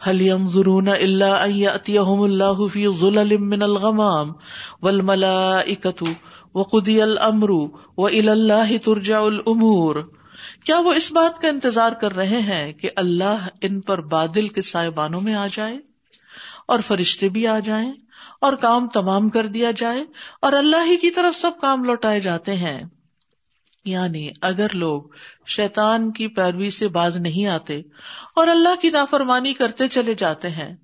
هل ينظرون الا ان ياتيهم الله في ظلل من الغمام والملائكه وقضي الامر والى الله ترجع الامور کیا وہ اس بات کا انتظار کر رہے ہیں کہ اللہ ان پر بادل کے سائبانوں میں آ جائے اور فرشتے بھی آ جائیں اور کام تمام کر دیا جائے اور اللہ ہی کی طرف سب کام لوٹائے جاتے ہیں یعنی اگر لوگ شیطان کی پیروی سے باز نہیں آتے اور اللہ کی نافرمانی کرتے چلے جاتے ہیں،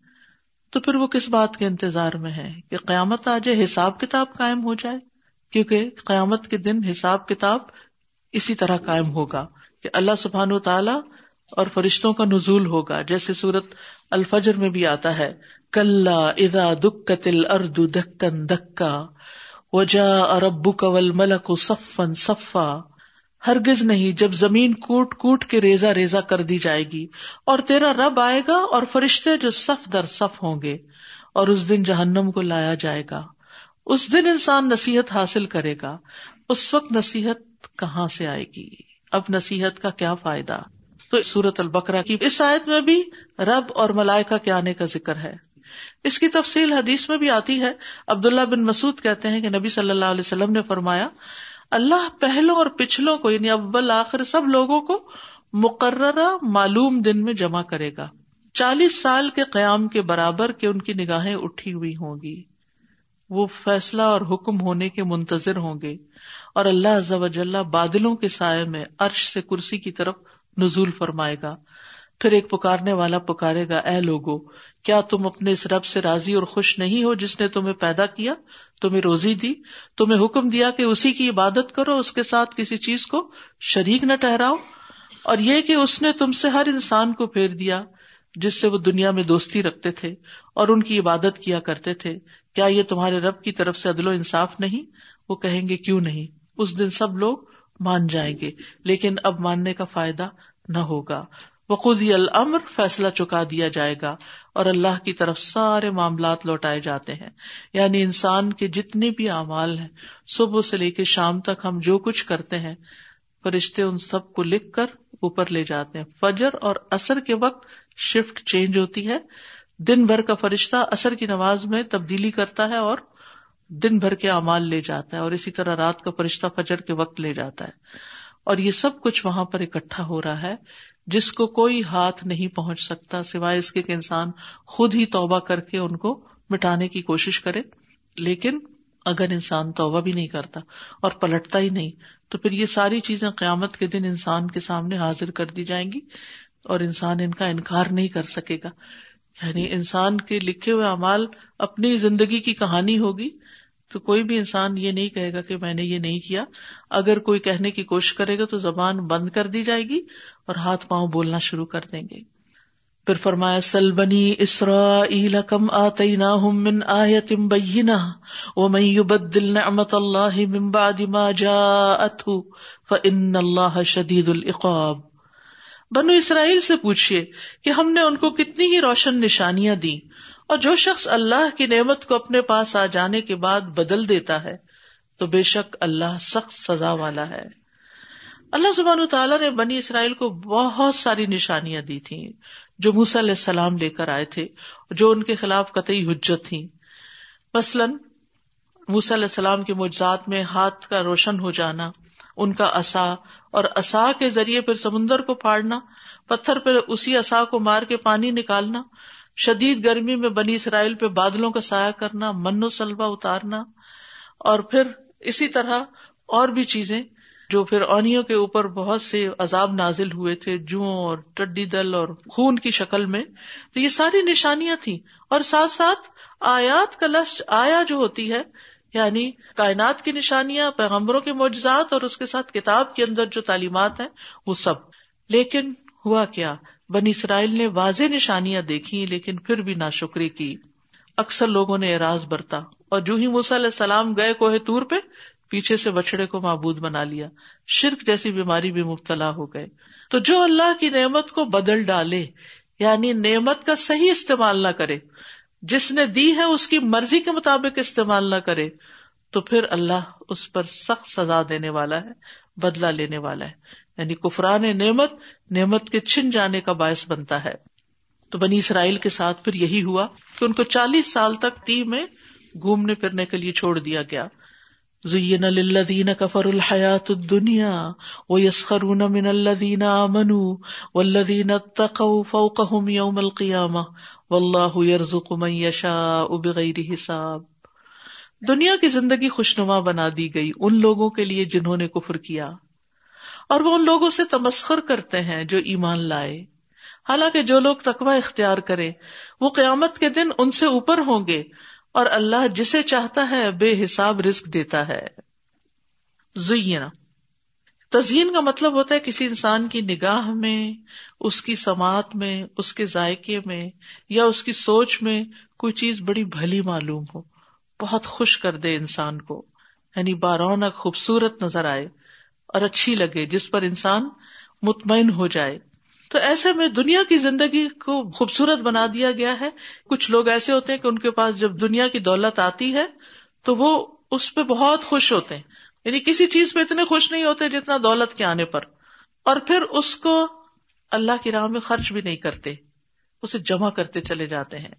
تو پھر وہ کس بات کے انتظار میں ہے کہ قیامت آ جائے حساب کتاب قائم ہو جائے؟ کیونکہ قیامت کے دن حساب کتاب اسی طرح قائم ہوگا کہ اللہ سبحان و تعالی اور فرشتوں کا نزول ہوگا، جیسے سورت الفجر میں بھی آتا ہے کل ادا دکل اردو دکن دکا وجا اربو کول ملک صفن صفا۔ ہرگز نہیں، جب زمین کوٹ کوٹ کے ریزا ریزا کر دی جائے گی اور تیرا رب آئے گا اور فرشتے جو صف در صف ہوں گے اور اس دن جہنم کو لایا جائے گا۔ اس دن انسان نصیحت حاصل کرے گا۔ اس وقت نصیحت کہاں سے آئے گی؟ اب نصیحت کا کیا فائدہ؟ تو سورت البکرا کی اس آیت میں بھی رب اور ملائکہ کے آنے کا ذکر ہے۔ اس کی تفصیل حدیث میں بھی آتی ہے۔ عبداللہ بن مسعود کہتے ہیں کہ نبی صلی اللہ علیہ وسلم نے فرمایا اللہ پہلوں اور پچھلوں کو یعنی ابل آخر، سب لوگوں کو مقررہ معلوم دن میں جمع کرے گا۔ چالیس سال کے قیام کے برابر کے ان کی نگاہیں اٹھی ہوئی ہوں گی۔ وہ فیصلہ اور حکم ہونے کے منتظر ہوں گے۔ اور اللہ بادلوں کے سائے میں عرش سے کرسی کی طرف نزول فرمائے گا۔ پھر ایک پکارنے والا پکارے گا، اے لوگو، کیا تم اپنے اس رب سے راضی اور خوش نہیں ہو جس نے تمہیں پیدا کیا؟ تمہیں روزی دی، تمہیں حکم دیا کہ اسی کی عبادت کرو، اس کے ساتھ کسی چیز کو شریک نہ ٹہراؤ اور یہ کہ اس نے تم سے ہر انسان کو پھیر دیا، جس سے وہ دنیا میں دوستی رکھتے تھے اور ان کی عبادت کیا کرتے تھے۔ کیا یہ تمہارے رب کی طرف سے عدل و انصاف نہیں؟ وہ کہیں گے، کیوں نہیں؟ اس دن سب لوگ مان جائیں گے، لیکن اب ماننے کا فائدہ نہ ہوگا۔ وہ خود ہی المر فیصلہ چکا دیا جائے گا اور اللہ کی طرف سارے معاملات لوٹائے جاتے ہیں۔ یعنی انسان کے جتنے بھی اعمال ہیں، صبح سے لے کے شام تک ہم جو کچھ کرتے ہیں، فرشتے ان سب کو لکھ کر اوپر لے جاتے ہیں۔ فجر اور اثر کے وقت شفٹ چینج ہوتی ہے۔ دن بھر کا فرشتہ اثر کی نماز میں تبدیلی کرتا ہے اور دن بھر کے اعمال لے جاتا ہے اور اسی طرح رات کا فرشتہ فجر کے وقت لے جاتا ہے۔ اور یہ سب کچھ وہاں پر اکٹھا ہو رہا ہے، جس کو کوئی ہاتھ نہیں پہنچ سکتا سوائے اس کے کہ انسان خود ہی توبہ کر کے ان کو مٹانے کی کوشش کرے۔ لیکن اگر انسان توبہ بھی نہیں کرتا اور پلٹتا ہی نہیں، تو پھر یہ ساری چیزیں قیامت کے دن انسان کے سامنے حاضر کر دی جائیں گی اور انسان ان کا انکار نہیں کر سکے گا۔ یعنی انسان کے لکھے ہوئے امال اپنی زندگی کی کہانی ہوگی تو کوئی بھی انسان یہ نہیں کہے گا کہ میں نے یہ نہیں کیا۔ اگر کوئی کہنے کی کوشش کرے گا تو زبان بند کر دی جائے گی اور ہاتھ پاؤں بولنا شروع کر دیں گے۔ پھر فرمایا، سل بنی اسرا کم آتی نا من آیتم بینا او میں بدل نعمت اللہ بعد ما جاءتہ فإن اللہ شدید العقاب۔ بنو اسرائیل سے پوچھیے کہ ہم نے ان کو کتنی ہی روشن نشانیاں دی اور جو شخص اللہ کی نعمت کو اپنے پاس آ جانے کے بعد بدل دیتا ہے، تو بے شک اللہ سخت سزا والا ہے۔ اللہ زبان تعالیٰ نے بنی اسرائیل کو بہت ساری نشانیاں دی تھی جو موس علیہ السلام لے کر آئے تھے، جو ان کے خلاف قطعی حجت تھی مثلاً موس علیہ السلام کے معجزات میں ہاتھ کا روشن ہو جانا، ان کا اصا اور اصا کے ذریعے پھر سمندر کو پھاڑنا، پتھر پہ اسی اصا کو مار کے پانی نکالنا شدید گرمی میں بنی اسرائیل پہ بادلوں کا سایہ کرنا، من و سلوا اتارنا، اور پھر اسی طرح اور بھی چیزیں جو پھر اونیوں کے اوپر بہت سے عذاب نازل ہوئے تھے جو اور ٹڈی دل اور خون کی شکل میں۔ تو یہ ساری نشانیاں تھیں۔ اور ساتھ ساتھ آیات کا لفظ، آیا جو ہوتی ہے یعنی کائنات کی نشانیاں، پیغمبروں کے معجزات اور اس کے ساتھ کتاب کے اندر جو تعلیمات ہیں، وہ سب۔ لیکن ہوا کیا؟ بنی اسرائیل نے واضح نشانیاں دیکھی لیکن پھر بھی نا شکری کی۔ اکثر لوگوں نے اعراض برتا اور جو ہی علیہ السلام گئے کوہ تور پہ پیچھے سے بچڑے کو معبود بنا لیا۔ شرک جیسی بیماری بھی مبتلا ہو گئے۔ تو جو اللہ کی نعمت کو بدل ڈالے یعنی نعمت کا صحیح استعمال نہ کرے، جس نے دی ہے اس کی مرضی کے مطابق استعمال نہ کرے، تو پھر اللہ اس پر سخت سزا دینے والا ہے بدلا لینے والا ہے۔ یعنی کفران نعمت نعمت کے چھن جانے کا باعث بنتا ہے۔ تو بنی اسرائیل کے ساتھ پھر یہی ہوا کہ ان کو چالیس سال تک تی میں گھومنے پھرنے کے لیے چھوڑ دیا گیا۔ زین للذین کفر الحیات الدنیا ویسخرون من الذین آمنوا والذین اتقوا فوقهم یوم القیامہ واللہ یرزق من یشاء بغیر حساب۔ دنیا کی زندگی خوشنما بنا دی گئی ان لوگوں کے لیے جنہوں نے کفر کیا۔ اور وہ ان لوگوں سے تمسخر کرتے ہیں جو ایمان لائے۔ حالانکہ جو لوگ تقوی اختیار کرے، وہ قیامت کے دن ان سے اوپر ہوں گے اور اللہ جسے چاہتا ہے بے حساب رزق دیتا ہے۔ زینا۔ تزئین کا مطلب ہوتا ہے کسی انسان کی نگاہ میں، اس کی سماعت میں، اس کے ذائقے میں یا اس کی سوچ میں کوئی چیز بڑی بھلی معلوم ہو۔ بہت خوش کر دے انسان کو یعنی بارونق خوبصورت نظر آئے۔ اور اچھی لگے، جس پر انسان مطمئن ہو جائے۔ تو ایسے میں دنیا کی زندگی کو خوبصورت بنا دیا گیا ہے۔ کچھ لوگ ایسے ہوتے ہیں کہ ان کے پاس جب دنیا کی دولت آتی ہے، تو وہ اس پہ بہت خوش ہوتے ہیں۔ یعنی کسی چیز پہ اتنے خوش نہیں ہوتے جتنا دولت کے آنے پر۔ اور پھر اس کو اللہ کی راہ میں خرچ بھی نہیں کرتے، اسے جمع کرتے چلے جاتے ہیں۔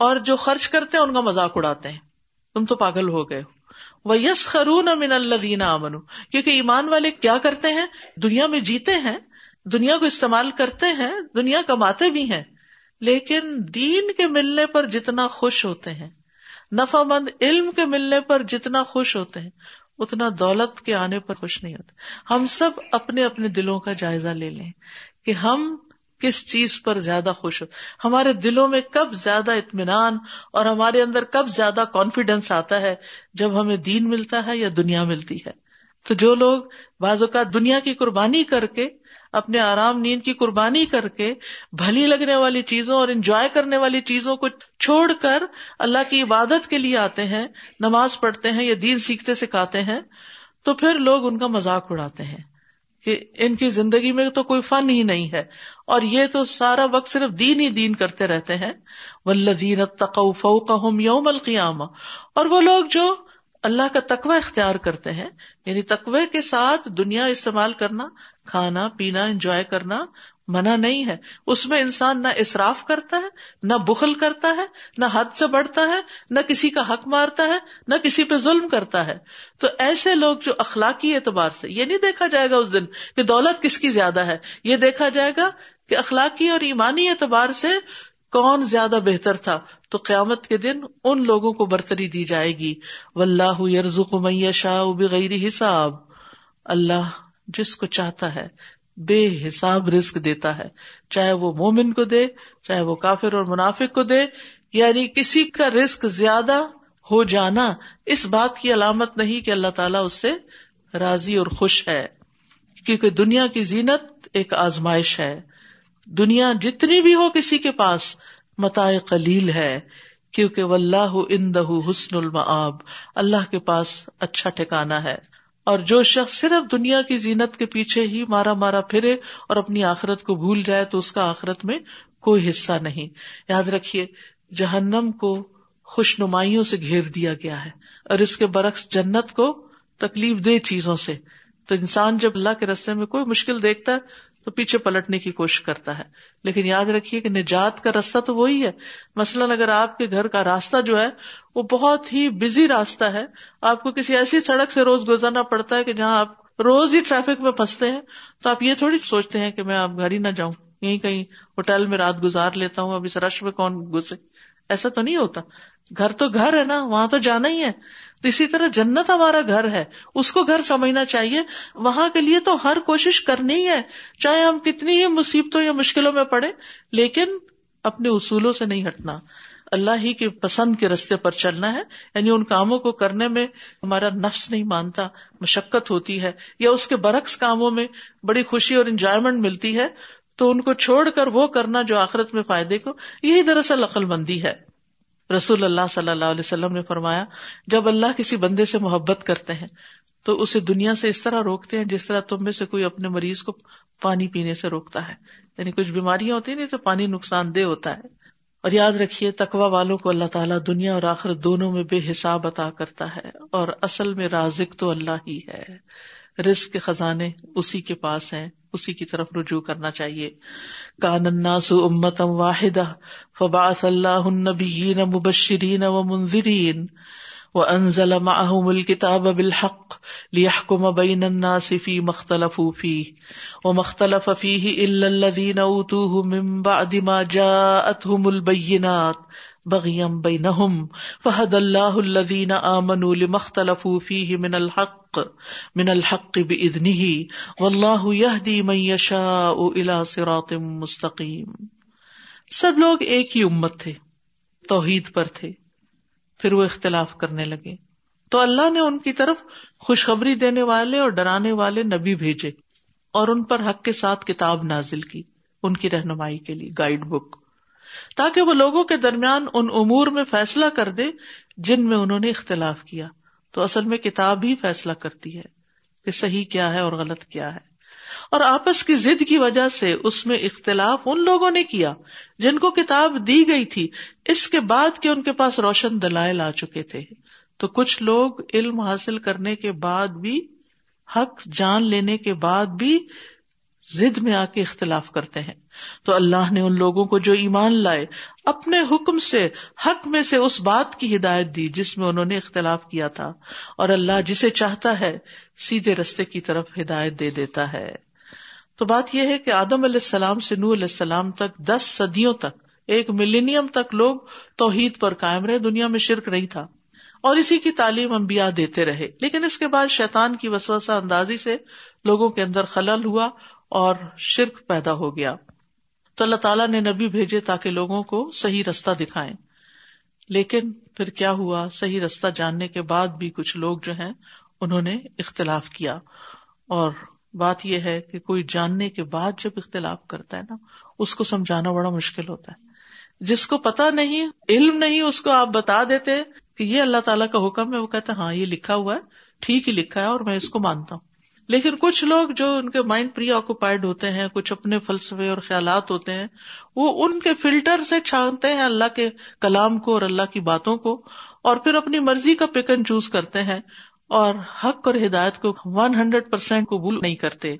اور جو خرچ کرتے ہیں، ان کا مذاق اڑاتے ہیں۔ تم تو پاگل ہو گئے ہو۔ وہ یس خرون امن اللہ دینا امن کیونکہ ایمان والے کیا کرتے ہیں؟ دنیا میں جیتے ہیں، دنیا کو استعمال کرتے ہیں، دنیا کماتے بھی ہیں۔ لیکن دین کے ملنے پر جتنا خوش ہوتے ہیں نفع مند علم کے ملنے پر جتنا خوش ہوتے ہیں، اتنا دولت کے آنے پر خوش نہیں ہوتے۔ ہم سب اپنے اپنے دلوں کا جائزہ لے لیں کہ ہم کس چیز پر زیادہ خوش ہو؟ ہمارے دلوں میں کب زیادہ اطمینان اور ہمارے اندر کب زیادہ کانفیڈینس آتا ہے جب ہمیں دین ملتا ہے یا دنیا ملتی ہے؟ تو جو لوگ بعض اوقات دنیا کی قربانی کر کے، اپنے آرام نیند کی قربانی کر کے بھلی لگنے والی چیزوں اور انجوائے کرنے والی چیزوں کو چھوڑ کر اللہ کی عبادت کے لیے آتے ہیں، نماز پڑھتے ہیں یا دین سیکھتے سکھاتے ہیں، تو پھر لوگ ان کا مذاق اڑاتے ہیں۔ کہ ان کی زندگی میں تو کوئی فن ہی نہیں ہے۔ اور یہ تو سارا وقت صرف دین ہی دین کرتے رہتے ہیں۔ ولدین فوقہم یوم القیامہ اور وہ لوگ جو اللہ کا تقوی اختیار کرتے ہیں یعنی تقوی کے ساتھ دنیا استعمال کرنا، کھانا، پینا، انجوائے کرنا منع نہیں ہے۔ اس میں انسان نہ اصراف کرتا ہے، نہ بخل کرتا ہے، نہ حد سے بڑھتا ہے، نہ کسی کا حق مارتا ہے، نہ کسی پہ ظلم کرتا ہے۔ تو ایسے لوگ جو اخلاقی اعتبار سے، یہ نہیں دیکھا جائے گا اس دن کہ دولت کس کی زیادہ ہے، یہ دیکھا جائے گا کہ اخلاقی اور ایمانی اعتبار سے کون زیادہ بہتر تھا۔ تو قیامت کے دن ان لوگوں کو برتری دی جائے گی۔ و اللہ میشا شاہ بغیر حساب۔ اللہ جس کو چاہتا ہے بے حساب رسک دیتا ہے۔ چاہے وہ مومن کو دے، چاہے وہ کافر اور منافق کو دے یعنی کسی کا رسک زیادہ ہو جانا اس بات کی علامت نہیں کہ اللہ تعالیٰ اس سے راضی اور خوش ہے۔ کیونکہ دنیا کی زینت ایک آزمائش ہے۔ دنیا جتنی بھی ہو کسی کے پاس متا قلیل ہے، کیونکہ و اللہ اندہ حسن المآب۔ اللہ کے پاس اچھا ٹھکانا ہے۔ اور جو شخص صرف دنیا کی زینت کے پیچھے ہی مارا مارا پھرے اور اپنی آخرت کو بھول جائے تو اس کا آخرت میں کوئی حصہ نہیں۔ یاد رکھیے، جہنم کو خوش نمائیوں سے گھیر دیا گیا ہے اور اس کے برعکس جنت کو تکلیف دہ چیزوں سے۔ تو انسان جب اللہ کے رستے میں کوئی مشکل دیکھتا ہے تو پیچھے پلٹنے کی کوشش کرتا ہے۔ لیکن یاد رکھیے کہ نجات کا راستہ تو وہی ہے۔ مثلاً اگر آپ کے گھر کا راستہ جو ہے وہ بہت ہی بزی راستہ ہے، آپ کو کسی ایسی سڑک سے روز گزرنا پڑتا ہے کہ جہاں آپ روز ہی ٹریفک میں پھنستے ہیں، تو آپ یہ تھوڑی سوچتے ہیں کہ میں آپ گھر ہی نہ جاؤں۔ یہیں کہیں ہوٹل میں رات گزار لیتا ہوں اب اس رش میں کون گھسے۔ ایسا تو نہیں ہوتا۔ گھر تو گھر ہے نا، وہاں تو جانا ہی ہے۔ تو اسی طرح جنت ہمارا گھر ہے۔ اس کو گھر سمجھنا چاہیے۔ وہاں کے لیے تو ہر کوشش کرنی ہی ہے۔ چاہے ہم کتنی ہی مصیبتوں یا مشکلوں میں پڑے، لیکن اپنے اصولوں سے نہیں ہٹنا۔ اللہ ہی کے پسند کے رستے پر چلنا ہے۔ یعنی ان کاموں کو کرنے میں ہمارا نفس نہیں مانتا، مشقت ہوتی ہے۔ یا اس کے برعکس کاموں میں بڑی خوشی اور انجوائےمنٹ ملتی ہے۔ تو ان کو چھوڑ کر وہ کرنا جو آخرت میں فائدے کو، یہی دراصل عقل مندی ہے۔ رسول اللہ صلی اللہ علیہ وسلم نے فرمایا، جب اللہ کسی بندے سے محبت کرتے ہیں، تو اسے دنیا سے اس طرح روکتے ہیں جس طرح تم میں سے کوئی اپنے مریض کو پانی پینے سے روکتا ہے۔ یعنی کچھ بیماریاں ہوتی ہیں تو پانی نقصان دہ ہوتا ہے۔ اور یاد رکھیے تقوا والوں کو اللہ تعالیٰ دنیا اور آخر دونوں میں بے حساب عطا کرتا ہے، اور اصل میں رازق تو اللہ ہی ہے۔ رزق کے خزانے اسی کے پاس ہیں، اسی کی طرف رجوع کرنا چاہیے۔ کان الناس امتم واحدہ، فبعث اللہ النبیین مبشرین و منذرین، وانزل معهم الكتاب بالحق ليحكم بين الناس فيما اختلفوا فيه وما اختلف فيه الا الذين اوتوه من بعد ما جاءتهم البينات بغیم بینہم فہد اللہ الذین آمنوا لمختلفوا فیہ من الحق من الحق بإذنہ، واللہ یہدی من یشاء الى صراط مستقیم۔ سب لوگ ایک ہی امت تھے، توحید پر تھے، پھر وہ اختلاف کرنے لگے۔ تو اللہ نے ان کی طرف خوشخبری دینے والے اور ڈرانے والے نبی بھیجے اور ان پر حق کے ساتھ کتاب نازل کی، ان کی رہنمائی کے لیے، گائیڈ بک۔ تاکہ وہ لوگوں کے درمیان ان امور میں فیصلہ کر دے جن میں انہوں نے اختلاف کیا۔ تو اصل میں کتاب ہی فیصلہ کرتی ہے کہ صحیح کیا ہے اور غلط کیا ہے۔ اور آپس کی ضد کی وجہ سے اس میں اختلاف ان لوگوں نے کیا جن کو کتاب دی گئی تھی۔ اس کے بعد کہ ان کے پاس روشن دلائل آ چکے تھے۔ تو کچھ لوگ علم حاصل کرنے کے بعد بھی، حق جان لینے کے بعد بھی زد میں آ کے اختلاف کرتے ہیں۔ تو اللہ نے ان لوگوں کو جو ایمان لائے اپنے حکم سے، حق میں سے اس بات کی ہدایت دی جس میں انہوں نے اختلاف کیا تھا۔ اور اللہ جسے چاہتا ہے، سیدھے رستے کی طرف ہدایت دے دیتا ہے۔ تو بات یہ ہے کہ آدم علیہ السلام سے نور علیہ السلام تک دس صدیوں تک، ایک ملینیم تک لوگ توحید پر قائم رہے، دنیا میں شرک نہیں تھا۔ اور اسی کی تعلیم انبیاء دیتے رہے۔ لیکن اس کے بعد شیطان کی وسوسہ اندازی سے لوگوں کے اندر خلل ہوا اور شرک پیدا ہو گیا۔ تو اللہ تعالیٰ نے نبی بھیجے تاکہ لوگوں کو صحیح رستہ دکھائیں۔ لیکن پھر کیا ہوا؟ صحیح رستہ جاننے کے بعد بھی کچھ لوگ جو ہیں، انہوں نے اختلاف کیا۔ اور بات یہ ہے کہ کوئی جاننے کے بعد جب اختلاف کرتا ہے نا، اس کو سمجھانا بڑا مشکل ہوتا ہے۔ جس کو پتا نہیں، علم نہیں، اس کو آپ بتا دیتے کہ یہ اللہ تعالیٰ کا حکم ہے، وہ کہتا ہاں یہ لکھا ہوا ہے، ٹھیک ہی لکھا ہے اور میں اس کو مانتا ہوں۔ لیکن کچھ لوگ جو ان کے مائنڈ پری آکوپائڈ ہوتے ہیں، کچھ اپنے فلسفے اور خیالات ہوتے ہیں، وہ ان کے فلٹر سے چھانتے ہیں اللہ کے کلام کو اور اللہ کی باتوں کو، اور پھر اپنی مرضی کا پک اینڈ چوز کرتے ہیں، اور حق اور ہدایت کو ون ہنڈریڈ پرسینٹ قبول نہیں کرتے۔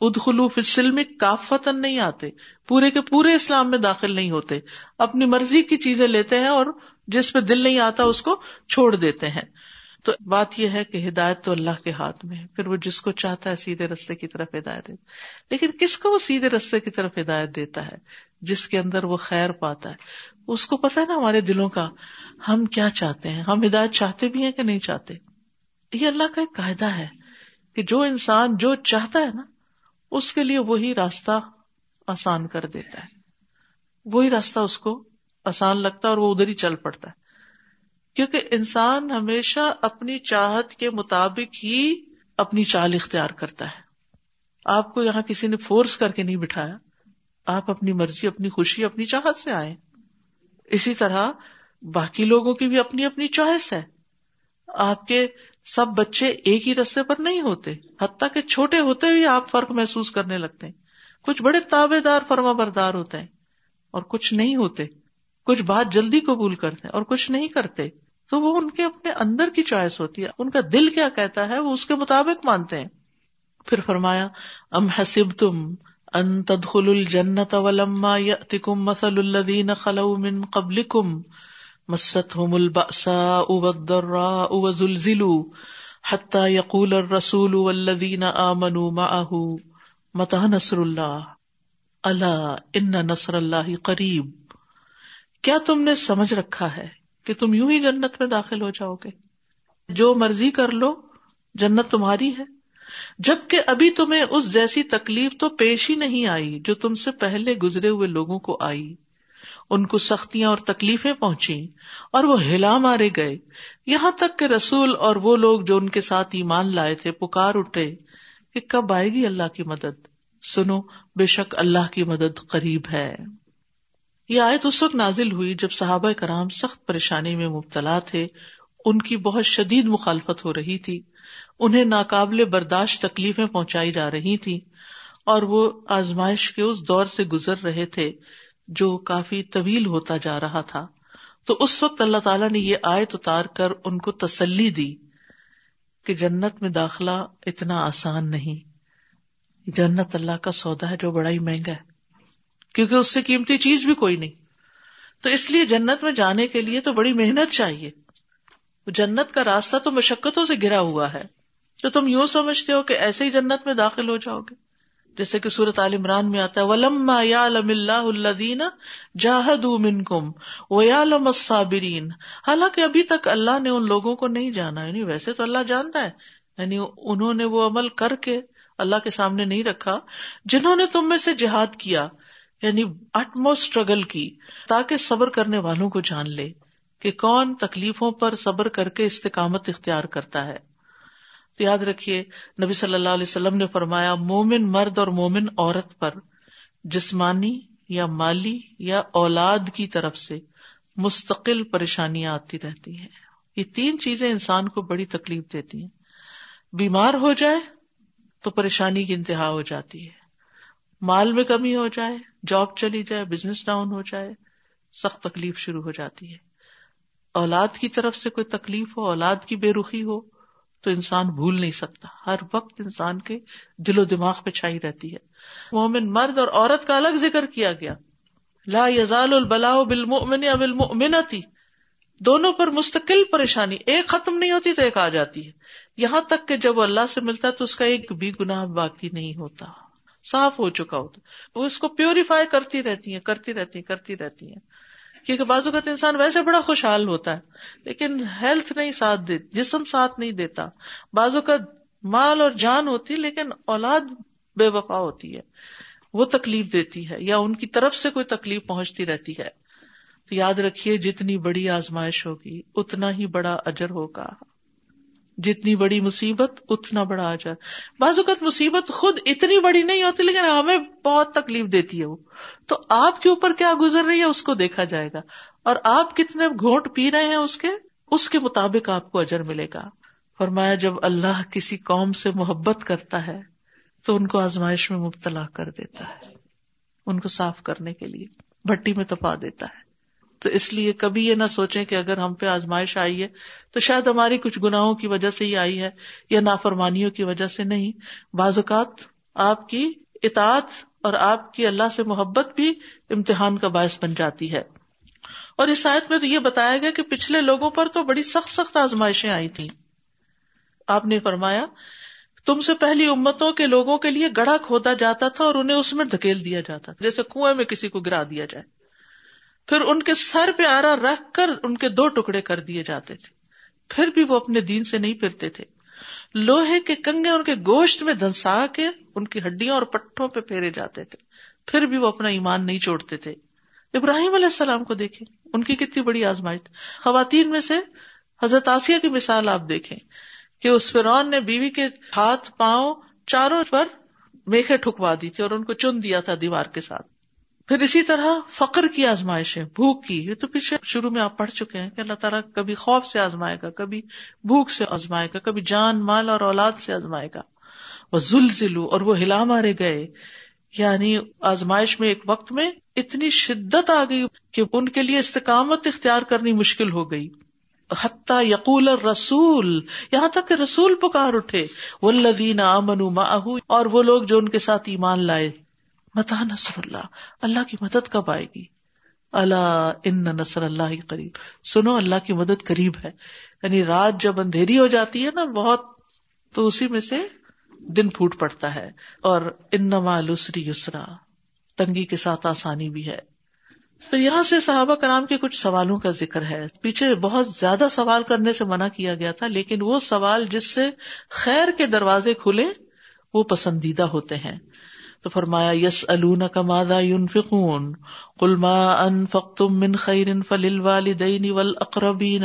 ادخلو فلم کافتن نہیں آتے، پورے کے پورے اسلام میں داخل نہیں ہوتے۔ اپنی مرضی کی چیزیں لیتے ہیں اور جس پہ دل نہیں آتا اس کو چھوڑ دیتے ہیں۔ تو بات یہ ہے کہ ہدایت تو اللہ کے ہاتھ میں ہے۔ پھر وہ جس کو چاہتا ہے سیدھے رستے کی طرف ہدایت دیتا لیکن کس کو وہ سیدھے رستے کی طرف ہدایت دیتا ہے؟ جس کے اندر وہ خیر پاتا ہے۔ اس کو پتا ہے نا ہمارے دلوں کا، ہم کیا چاہتے ہیں؟ ہم ہدایت چاہتے بھی ہیں کہ نہیں چاہتے؟ یہ اللہ کا ایک قاعدہ ہے کہ جو انسان جو چاہتا ہے نا، اس کے لیے وہی راستہ آسان کر دیتا ہے۔ وہی راستہ اس کو آسان لگتا ہے اور وہ ادھر ہی چل پڑتا ہے۔ کیونکہ انسان ہمیشہ اپنی چاہت کے مطابق ہی اپنی چال اختیار کرتا ہے۔ آپ کو یہاں کسی نے فورس کر کے نہیں بٹھایا۔ آپ اپنی مرضی، اپنی خوشی، اپنی چاہت سے آئے۔ اسی طرح باقی لوگوں کی بھی اپنی اپنی چوائس ہے۔ آپ کے سب بچے ایک ہی رستے پر نہیں ہوتے۔ حتیٰ کہ چھوٹے ہوتے ہوئے آپ فرق محسوس کرنے لگتے ہیں۔ کچھ بڑے تابے دار فرما بردار ہوتے ہیں اور کچھ نہیں ہوتے۔ کچھ بات جلدی قبول کرتے ہیں اور کچھ نہیں کرتے۔ تو وہ ان کے اپنے اندر کی چوائس ہوتی ہے۔ ان کا دل کیا کہتا ہے وہ اس کے مطابق مانتے ہیں۔ پھر فرمایا، ام حسب تم ان تدخل الجنت ولما یأتکم مثل الذین خلو من قبلکم مستهم البأساء والضراء وزلزلوا حتى يقول الرسول والذین آمنوا معه متى نصر اللہ؟ الا ان نصر اللہ قریب۔ کیا تم نے سمجھ رکھا ہے کہ تم یوں ہی جنت میں داخل ہو جاؤ گے۔ جو مرضی کر لو، جنت تمہاری ہے۔ جبکہ ابھی تمہیں اس جیسی تکلیف تو پیش ہی نہیں آئی جو تم سے پہلے گزرے ہوئے لوگوں کو آئی۔ ان کو سختیاں اور تکلیفیں پہنچی اور وہ ہلا مارے گئے۔ یہاں تک کہ رسول اور وہ لوگ جو ان کے ساتھ ایمان لائے تھے، پکار اٹھے کہ کب آئے گی اللہ کی مدد؟ سنو، بے شک اللہ کی مدد قریب ہے۔ یہ آیت اس وقت نازل ہوئی جب صحابہ کرام سخت پریشانی میں مبتلا تھے، ان کی بہت شدید مخالفت ہو رہی تھی، انہیں ناقابل برداشت تکلیفیں پہنچائی جا رہی تھی اور وہ آزمائش کے اس دور سے گزر رہے تھے جو کافی طویل ہوتا جا رہا تھا۔ تو اس وقت اللہ تعالیٰ نے یہ آیت اتار کر ان کو تسلی دی کہ جنت میں داخلہ اتنا آسان نہیں۔ جنت اللہ کا سودا ہے جو بڑا ہی مہنگا ہے۔ کیونکہ اس سے قیمتی چیز بھی کوئی نہیں۔ تو اس لیے جنت میں جانے کے لیے تو بڑی محنت چاہیے۔ جنت کا راستہ تو مشقتوں سے گرا ہوا ہے۔ تو تم یوں سمجھتے ہو کہ ایسے ہی جنت میں داخل ہو جاؤ گے۔ جیسے کہ سورت عال عمران میں آتا ہے ولم یا اللہ الدین جاہد کم و صابرین حالانکہ ابھی تک اللہ نے ان لوگوں کو نہیں جانا یعنی ویسے تو اللہ جانتا ہے یعنی انہوں نے وہ عمل کر کے اللہ کے سامنے نہیں رکھا، جنہوں نے تم میں سے جہاد کیا۔ یعنی اٹموسٹ اسٹرگل کی، تاکہ صبر کرنے والوں کو جان لے کہ کون تکلیفوں پر صبر کر کے استقامت اختیار کرتا ہے۔ تو یاد رکھیے، نبی صلی اللہ علیہ وسلم نے فرمایا، مومن مرد اور مومن عورت پر جسمانی یا مالی یا اولاد کی طرف سے مستقل پریشانیاں آتی رہتی ہیں۔ یہ تین چیزیں انسان کو بڑی تکلیف دیتی ہیں۔ بیمار ہو جائے تو پریشانی کی انتہا ہو جاتی ہے۔ مال میں کمی ہو جائے، جاب چلی جائے بزنس ڈاؤن ہو جائے، سخت تکلیف شروع ہو جاتی ہے۔ اولاد کی طرف سے کوئی تکلیف ہو، اولاد کی بے رخی ہو، تو انسان بھول نہیں سکتا۔ ہر وقت انسان کے دل و دماغ پہ چھائی رہتی ہے۔ مومن مرد اور عورت کا الگ ذکر کیا گیا۔ لا یزال البلا بالمؤمن اب المؤمنتی دونوں پر مستقل پریشانی، ایک ختم نہیں ہوتی تو ایک آ جاتی ہے۔ یہاں تک کہ جب وہ اللہ سے ملتا ہے تو اس کا ایک بھی گناہ باقی نہیں ہوتا۔ صاف ہو چکا ہوتا وہ اس کو پیوریفائی کرتی رہتی ہیں، کرتی رہتی ہیں، کرتی رہتی ہیں۔ کیونکہ بازو کا انسان ویسے بڑا خوشحال ہوتا ہے، لیکن ہیلتھ نہیں ساتھ دیتی جسم ساتھ نہیں دیتا۔ بازو کا مال اور جان ہوتی لیکن اولاد بے وفا ہوتی ہے۔ وہ تکلیف دیتی ہے، یا ان کی طرف سے کوئی تکلیف پہنچتی رہتی ہے۔ تو یاد رکھیے، جتنی بڑی آزمائش ہوگی، اتنا ہی بڑا اجر ہوگا۔ جتنی بڑی مصیبت اتنا بڑا آ جائے بعض اوقات مصیبت خود اتنی بڑی نہیں ہوتی لیکن ہمیں بہت تکلیف دیتی ہے وہ۔ تو آپ کے اوپر کیا گزر رہی ہے اس کو دیکھا جائے گا۔ اور آپ کتنے گھونٹ پی رہے ہیں اس کے؟ اس کے مطابق آپ کو اجر ملے گا۔ فرمایا، جب اللہ کسی قوم سے محبت کرتا ہے، تو ان کو آزمائش میں مبتلا کر دیتا ہے۔ ان کو صاف کرنے کے لیے، بھٹی میں تپا دیتا ہے۔ تو اس لیے کبھی یہ نہ سوچیں کہ اگر ہم پہ آزمائش آئی ہے تو شاید ہماری کچھ گناہوں کی وجہ سے ہی آئی ہے یا نافرمانیوں کی وجہ سے نہیں۔ بعض اوقات آپ کی اطاعت اور آپ کی اللہ سے محبت بھی امتحان کا باعث بن جاتی ہے۔ اور اس آیت میں تو یہ بتایا گیا کہ پچھلے لوگوں پر تو بڑی سخت سخت آزمائشیں آئی تھی آپ نے فرمایا، تم سے پہلی امتوں کے لوگوں کے لیے گڑھا کھودا جاتا تھا اور انہیں اس میں دھکیل دیا جاتا تھا، جیسے کنویں میں کسی کو گرا دیا جائے۔ پھر ان کے سر پہ آرا رکھ کر ان کے دو ٹکڑے کر دیے جاتے تھے۔ پھر بھی وہ اپنے دین سے نہیں پھرتے تھے۔ لوہے کے کنگے ان کے گوشت میں دھنسا کے ان کی ہڈیاں اور پٹھوں پہ پھیرے جاتے تھے۔ پھر بھی وہ اپنا ایمان نہیں چھوڑتے تھے۔ ابراہیم علیہ السلام کو دیکھیں۔ ان کی کتنی بڑی آزمائش۔ خواتین میں سے حضرت آسیہ کی مثال آپ دیکھیں کہ اس فرون نے بیوی کے ہاتھ، پاؤں، چاروں پر میکھے ٹھکوا دی تھی اور ان کو چن دیا تھا دیوار کے ساتھ۔ پھر اسی طرح فقر کی آزمائش ہے بھوک کی، یہ تو پیچھے شروع میں آپ پڑھ چکے ہیں کہ اللہ تعالیٰ کبھی خوف سے آزمائے گا، کبھی بھوک سے آزمائے گا، کبھی جان، مال اور اولاد سے آزمائے گا۔ وہ زلزلو اور وہ ہلا مارے گئے۔ یعنی آزمائش میں ایک وقت میں اتنی شدت آ گئی کہ ان کے لیے استقامت اختیار کرنی مشکل ہو گئی۔ حتیٰ یقول رسول یہاں تک کہ رسول پکار اٹھے۔ وہ لدین امن اور وہ لوگ جو ان کے ساتھ ایمان لائے۔ متا نصر اللہ۔ اللہ کی مدد کب آئے گی؟ اللہ ان نصر اللہ قریب۔ سنو، اللہ کی مدد قریب ہے۔ یعنی رات جب اندھیری ہو جاتی ہے نا، بہت تو اسی میں سے دن پھوٹ پڑتا ہے۔ اور ان لسری یسرا، تنگی کے ساتھ آسانی بھی ہے۔ تو یہاں سے صحابہ کرام کے کچھ سوالوں کا ذکر ہے۔ پیچھے بہت زیادہ سوال کرنے سے منع کیا گیا تھا، لیکن وہ سوال جس سے خیر کے دروازے کھلے، وہ پسندیدہ ہوتے ہیں۔ تو فرمایا یس کا مادا یون فکون کلما ان فختم من خیر فل والدین ول اقربین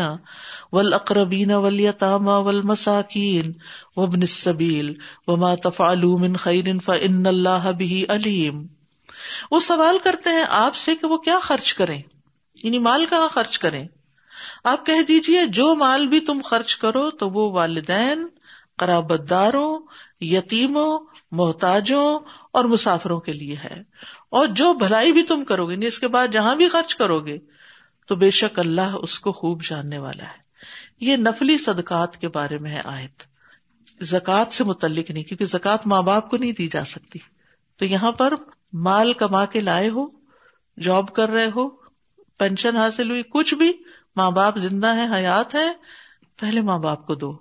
ول اقربین ول یتاما ول مساکین وبن السبیل، وما تفعل من خیر فان اللہ به علیم۔ وہ سوال کرتے ہیں آپ سے کہ وہ کیا خرچ کریں؟ یعنی مال کہاں خرچ کریں؟ آپ کہہ دیجیے جو مال بھی تم خرچ کرو تو وہ والدین قرابت داروں یتیموں، محتاجوں اور مسافروں کے لیے ہے۔ اور جو بھلائی بھی تم کرو گے یعنی اس کے بعد جہاں بھی خرچ کرو گے، تو بے شک اللہ اس کو خوب جاننے والا ہے۔ یہ نفلی صدقات کے بارے میں ہے آیت۔ زکوٰۃ سے متعلق نہیں، کیونکہ زکوٰۃ ماں باپ کو نہیں دی جا سکتی۔ تو یہاں پر مال کما کے لائے ہو، جاب کر رہے ہو، پینشن حاصل ہوئی، کچھ بھی، ماں باپ زندہ ہے حیات ہے پہلے ماں باپ کو دو۔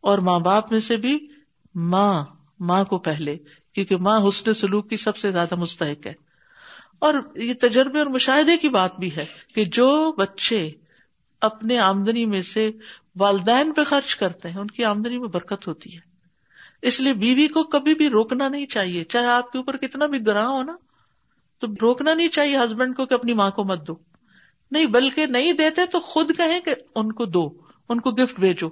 اور ماں باپ میں سے بھی ماں ماں کو پہلے، کیونکہ ماں حسن سلوک کی سب سے زیادہ مستحق ہے۔ اور یہ تجربے اور مشاہدے کی بات بھی ہے کہ جو بچے اپنے آمدنی میں سے والدین پہ خرچ کرتے ہیں، ان کی آمدنی میں برکت ہوتی ہے۔ اس لیے بیوی کو کبھی بھی روکنا نہیں چاہیے، چاہے آپ کے اوپر کتنا بھی گراہ ہو نا، تو روکنا نہیں چاہیے ہسبینڈ کو کہ اپنی ماں کو مت دو۔ نہیں، بلکہ نہیں دیتے تو خود کہیں کہ ان کو دو، ان کو گفٹ بھیجو۔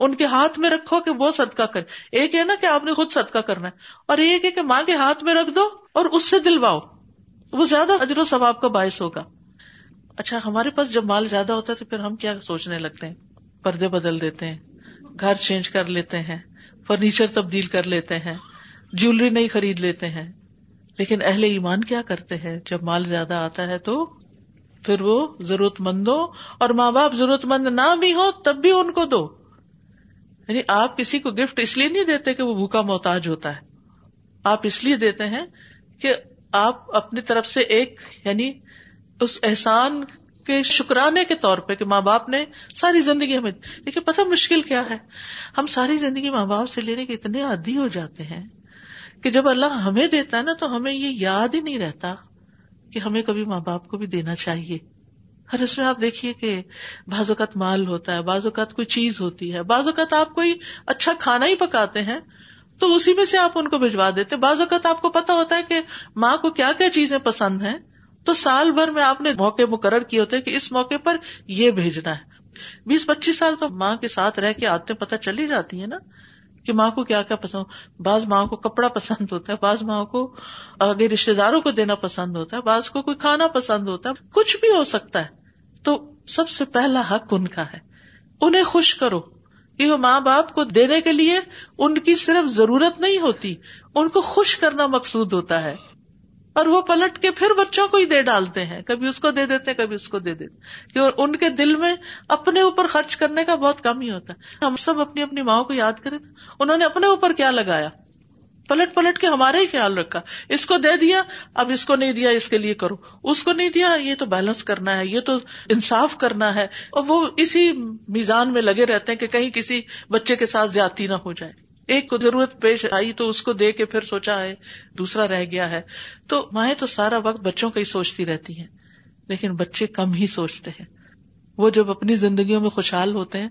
ان کے ہاتھ میں رکھو کہ وہ صدقہ کرے ایک ہے نا کہ آپ نے خود صدقہ کرنا ہے، اور ایک ہے کہ ماں کے ہاتھ میں رکھ دو اور اس سے دلواؤ۔ وہ زیادہ اجر و ثواب کا باعث ہوگا۔ اچھا ہمارے پاس جب مال زیادہ ہوتا ہے تو پھر ہم کیا سوچنے لگتے ہیں؟ پردے بدل دیتے ہیں، گھر چینج کر لیتے ہیں، فرنیچر تبدیل کر لیتے ہیں، جیولری نہیں خرید لیتے ہیں۔ لیکن اہل ایمان کیا کرتے ہیں؟ جب مال زیادہ آتا ہے تو پھر وہ ضرورت مندوں اور ماں باپ ضرورت مند نہ بھی ہو تب بھی ان کو دو۔ یعنی آپ کسی کو گفٹ اس لیے نہیں دیتے کہ وہ بھوکا محتاج ہوتا ہے۔ آپ اس لیے دیتے ہیں کہ آپ اپنی طرف سے ایک یعنی اس احسان کے شکرانے کے طور پہ کہ ماں باپ نے ساری زندگی ہمیں لیکن پتہ مشکل کیا ہے۔ ہم ساری زندگی ماں باپ سے لینے کے اتنے عادی ہو جاتے ہیں کہ جب اللہ ہمیں دیتا ہے نا تو ہمیں یہ یاد ہی نہیں رہتا کہ ہمیں کبھی ماں باپ کو بھی دینا چاہیے۔ ہر اس میں آپ دیکھیے کہ بعض اوقات مال ہوتا ہے، بعض اوقات کوئی چیز ہوتی ہے، بعض اوقات آپ کوئی اچھا کھانا ہی پکاتے ہیں تو اسی میں سے آپ ان کو بھجوا دیتے۔ بعض اوقات آپ کو پتا ہوتا ہے کہ ماں کو کیا کیا چیزیں پسند ہیں۔ تو سال بھر میں آپ نے موقع مقرر کیے ہوتے کہ اس موقع پر یہ بھیجنا ہے۔ بیس پچیس سال تو ماں کے ساتھ رہ کے آتے پتہ چلی جاتی ہے نا۔ کہ ماں کو کیا کیا پسند بعض ماں کو کپڑا پسند ہوتا ہے، بعض ماں کو آگے رشتے داروں کو دینا پسند ہوتا ہے، بعض کو کوئی کھانا پسند ہوتا ہے، کچھ بھی ہو سکتا ہے۔ تو سب سے پہلا حق ان کا ہے۔ انہیں خوش کرو کہ وہ ماں باپ کو دینے کے لیے ان کی صرف ضرورت نہیں ہوتی، ان کو خوش کرنا مقصود ہوتا ہے۔ اور وہ پلٹ کے پھر بچوں کو ہی دے ڈالتے ہیں۔ کبھی اس کو دے دیتے کبھی اس کو دے دیتے کہ ان کے دل میں اپنے اوپر خرچ کرنے کا بہت کم ہی ہوتا ہے۔ ہم سب اپنی اپنی ماں کو یاد کریں۔ انہوں نے اپنے اوپر کیا لگایا؟ پلٹ پلٹ کے ہمارا ہی خیال رکھا۔ اس کو دے دیا، اب اس کو نہیں دیا، اس کے لیے کرو۔ اس کو نہیں دیا، یہ تو بیلنس کرنا ہے، یہ تو انصاف کرنا ہے۔ اور وہ اسی میزان میں لگے رہتے ہیں کہ کہیں کسی بچے کے ساتھ زیادتی نہ ہو جائے۔ ایک کو ضرورت پیش آئی تو اس کو دے کے پھر سوچا ہے، دوسرا رہ گیا ہے۔ تو مائیں تو سارا وقت بچوں کا ہی سوچتی رہتی ہیں، لیکن بچے کم ہی سوچتے ہیں۔ وہ جب اپنی زندگیوں میں خوشحال ہوتے ہیں،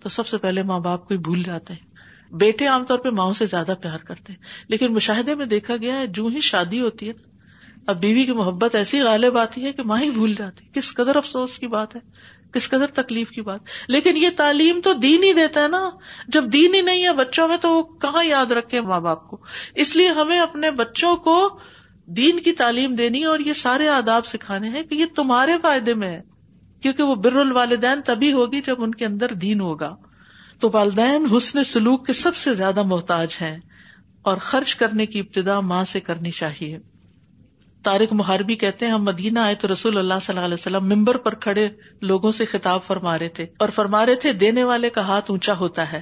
تو سب سے پہلے ماں باپ کو ہی بھول جاتے ہیں۔ بیٹے عام طور پہ ماؤں سے زیادہ پیار کرتے ہیں، لیکن مشاہدے میں دیکھا گیا ہے جو ہی شادی ہوتی ہے، اب بیوی کی محبت ایسی غالب آتی ہے کہ ماں ہی بھول جاتی کس قدر افسوس کی بات ہے۔ کس قدر تکلیف کی بات۔ لیکن یہ تعلیم تو دین ہی دیتا ہے نا۔ جب دین ہی نہیں ہے بچوں میں تو وہ کہاں یاد رکھے ماں باپ کو۔ اس لیے ہمیں اپنے بچوں کو دین کی تعلیم دینی اور یہ سارے آداب سکھانے ہیں کہ یہ تمہارے فائدے میں ہے۔ کیونکہ وہ بر الوالدین تبھی ہوگی جب ان کے اندر دین ہوگا۔ تو والدین حسن سلوک کے سب سے زیادہ محتاج ہیں اور خرچ کرنے کی ابتدا ماں سے کرنی چاہیے۔ تارک محاربی کہتے ہیں، ہم مدینہ آئے تو رسول اللہ صلی اللہ علیہ وسلم ممبر پر کھڑے لوگوں سے خطاب فرما رہے تھے اور فرما رہے تھے، دینے والے کا ہاتھ اونچا ہوتا ہے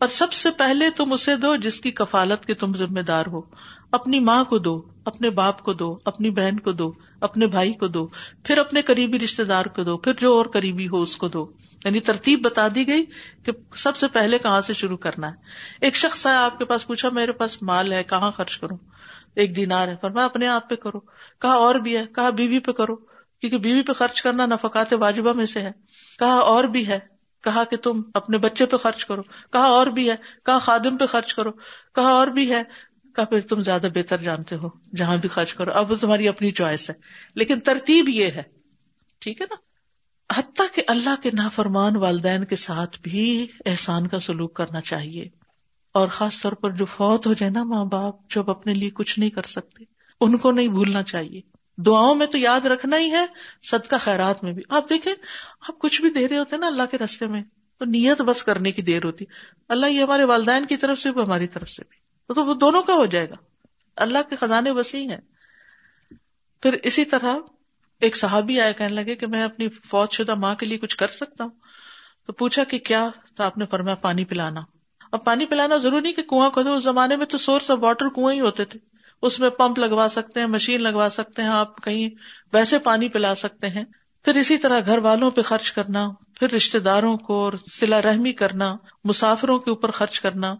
اور سب سے پہلے تم اسے دو جس کی کفالت کے تم ذمہ دار ہو۔ اپنی ماں کو دو، اپنے باپ کو دو، اپنی بہن کو دو، اپنے بھائی کو دو، پھر اپنے قریبی رشتے دار کو دو، پھر جو اور قریبی ہو اس کو دو۔ یعنی ترتیب بتا دی گئی کہ سب سے پہلے کہاں سے شروع کرنا ہے۔ ایک شخص آیا، آپ کے پاس پوچھا، میرے پاس مال ہے، کہاں خرچ کروں؟ ایک دینار ہے۔ پر میں اپنے آپ پہ کرو۔ کہا، اور بھی ہے۔ کہا، بیوی پہ کرو۔ کیونکہ بیوی پہ خرچ کرنا نفقات واجبہ میں سے ہے۔ کہا، اور بھی ہے۔ کہا کہ تم اپنے بچے پہ خرچ کرو۔ کہا، اور بھی ہے۔ کہا، خادم پہ خرچ کرو۔ کہا، اور بھی ہے۔ کہا، پھر تم زیادہ بہتر جانتے ہو۔ جہاں بھی خرچ کرو۔ اب تمہاری اپنی چوائس ہے۔ لیکن ترتیب یہ ہے۔ ٹھیک ہے نا؟ حتیٰ کہ اللہ کے نافرمان والدین کے ساتھ بھی احسان کا سلوک کرنا چاہیے۔ اور خاص طور پر جو فوت ہو جائے نا ماں باپ، جو اپنے لیے کچھ نہیں کر سکتے، ان کو نہیں بھولنا چاہیے۔ دعاؤں میں تو یاد رکھنا ہی ہے سد کا خیرات میں بھی۔ آپ دیکھیں، آپ کچھ بھی دے رہے ہوتے ہیں نا اللہ کے رستے میں، تو نیت بس کرنے کی دیر ہوتی۔ اللہ یہ ہمارے والدین کی طرف سے بھی، ہماری طرف سے بھی۔ تو وہ دونوں کا ہو جائے گا۔ اللہ کے خزانے وسیع ہیں۔ پھر اسی طرح ایک صحابی آیا، کہنے لگے کہ میں اپنی فوج شدہ ماں کے لیے کچھ کر سکتا ہوں۔ تو پوچھا کہ کیا؟ تو آپ نے فرمایا پانی پلانا۔ اب پانی پلانا ضروری نہیں کہ کنواں کھودو، اس زمانے میں تو سورس آف واٹر کنویں ہی ہوتے تھے۔ اس میں پمپ لگوا سکتے ہیں، مشین لگوا سکتے ہیں، آپ کہیں ویسے پانی پلا سکتے ہیں۔ پھر اسی طرح گھر والوں پہ خرچ کرنا، پھر رشتے داروں کو اور سلا رحمی کرنا، مسافروں کے اوپر خرچ کرنا۔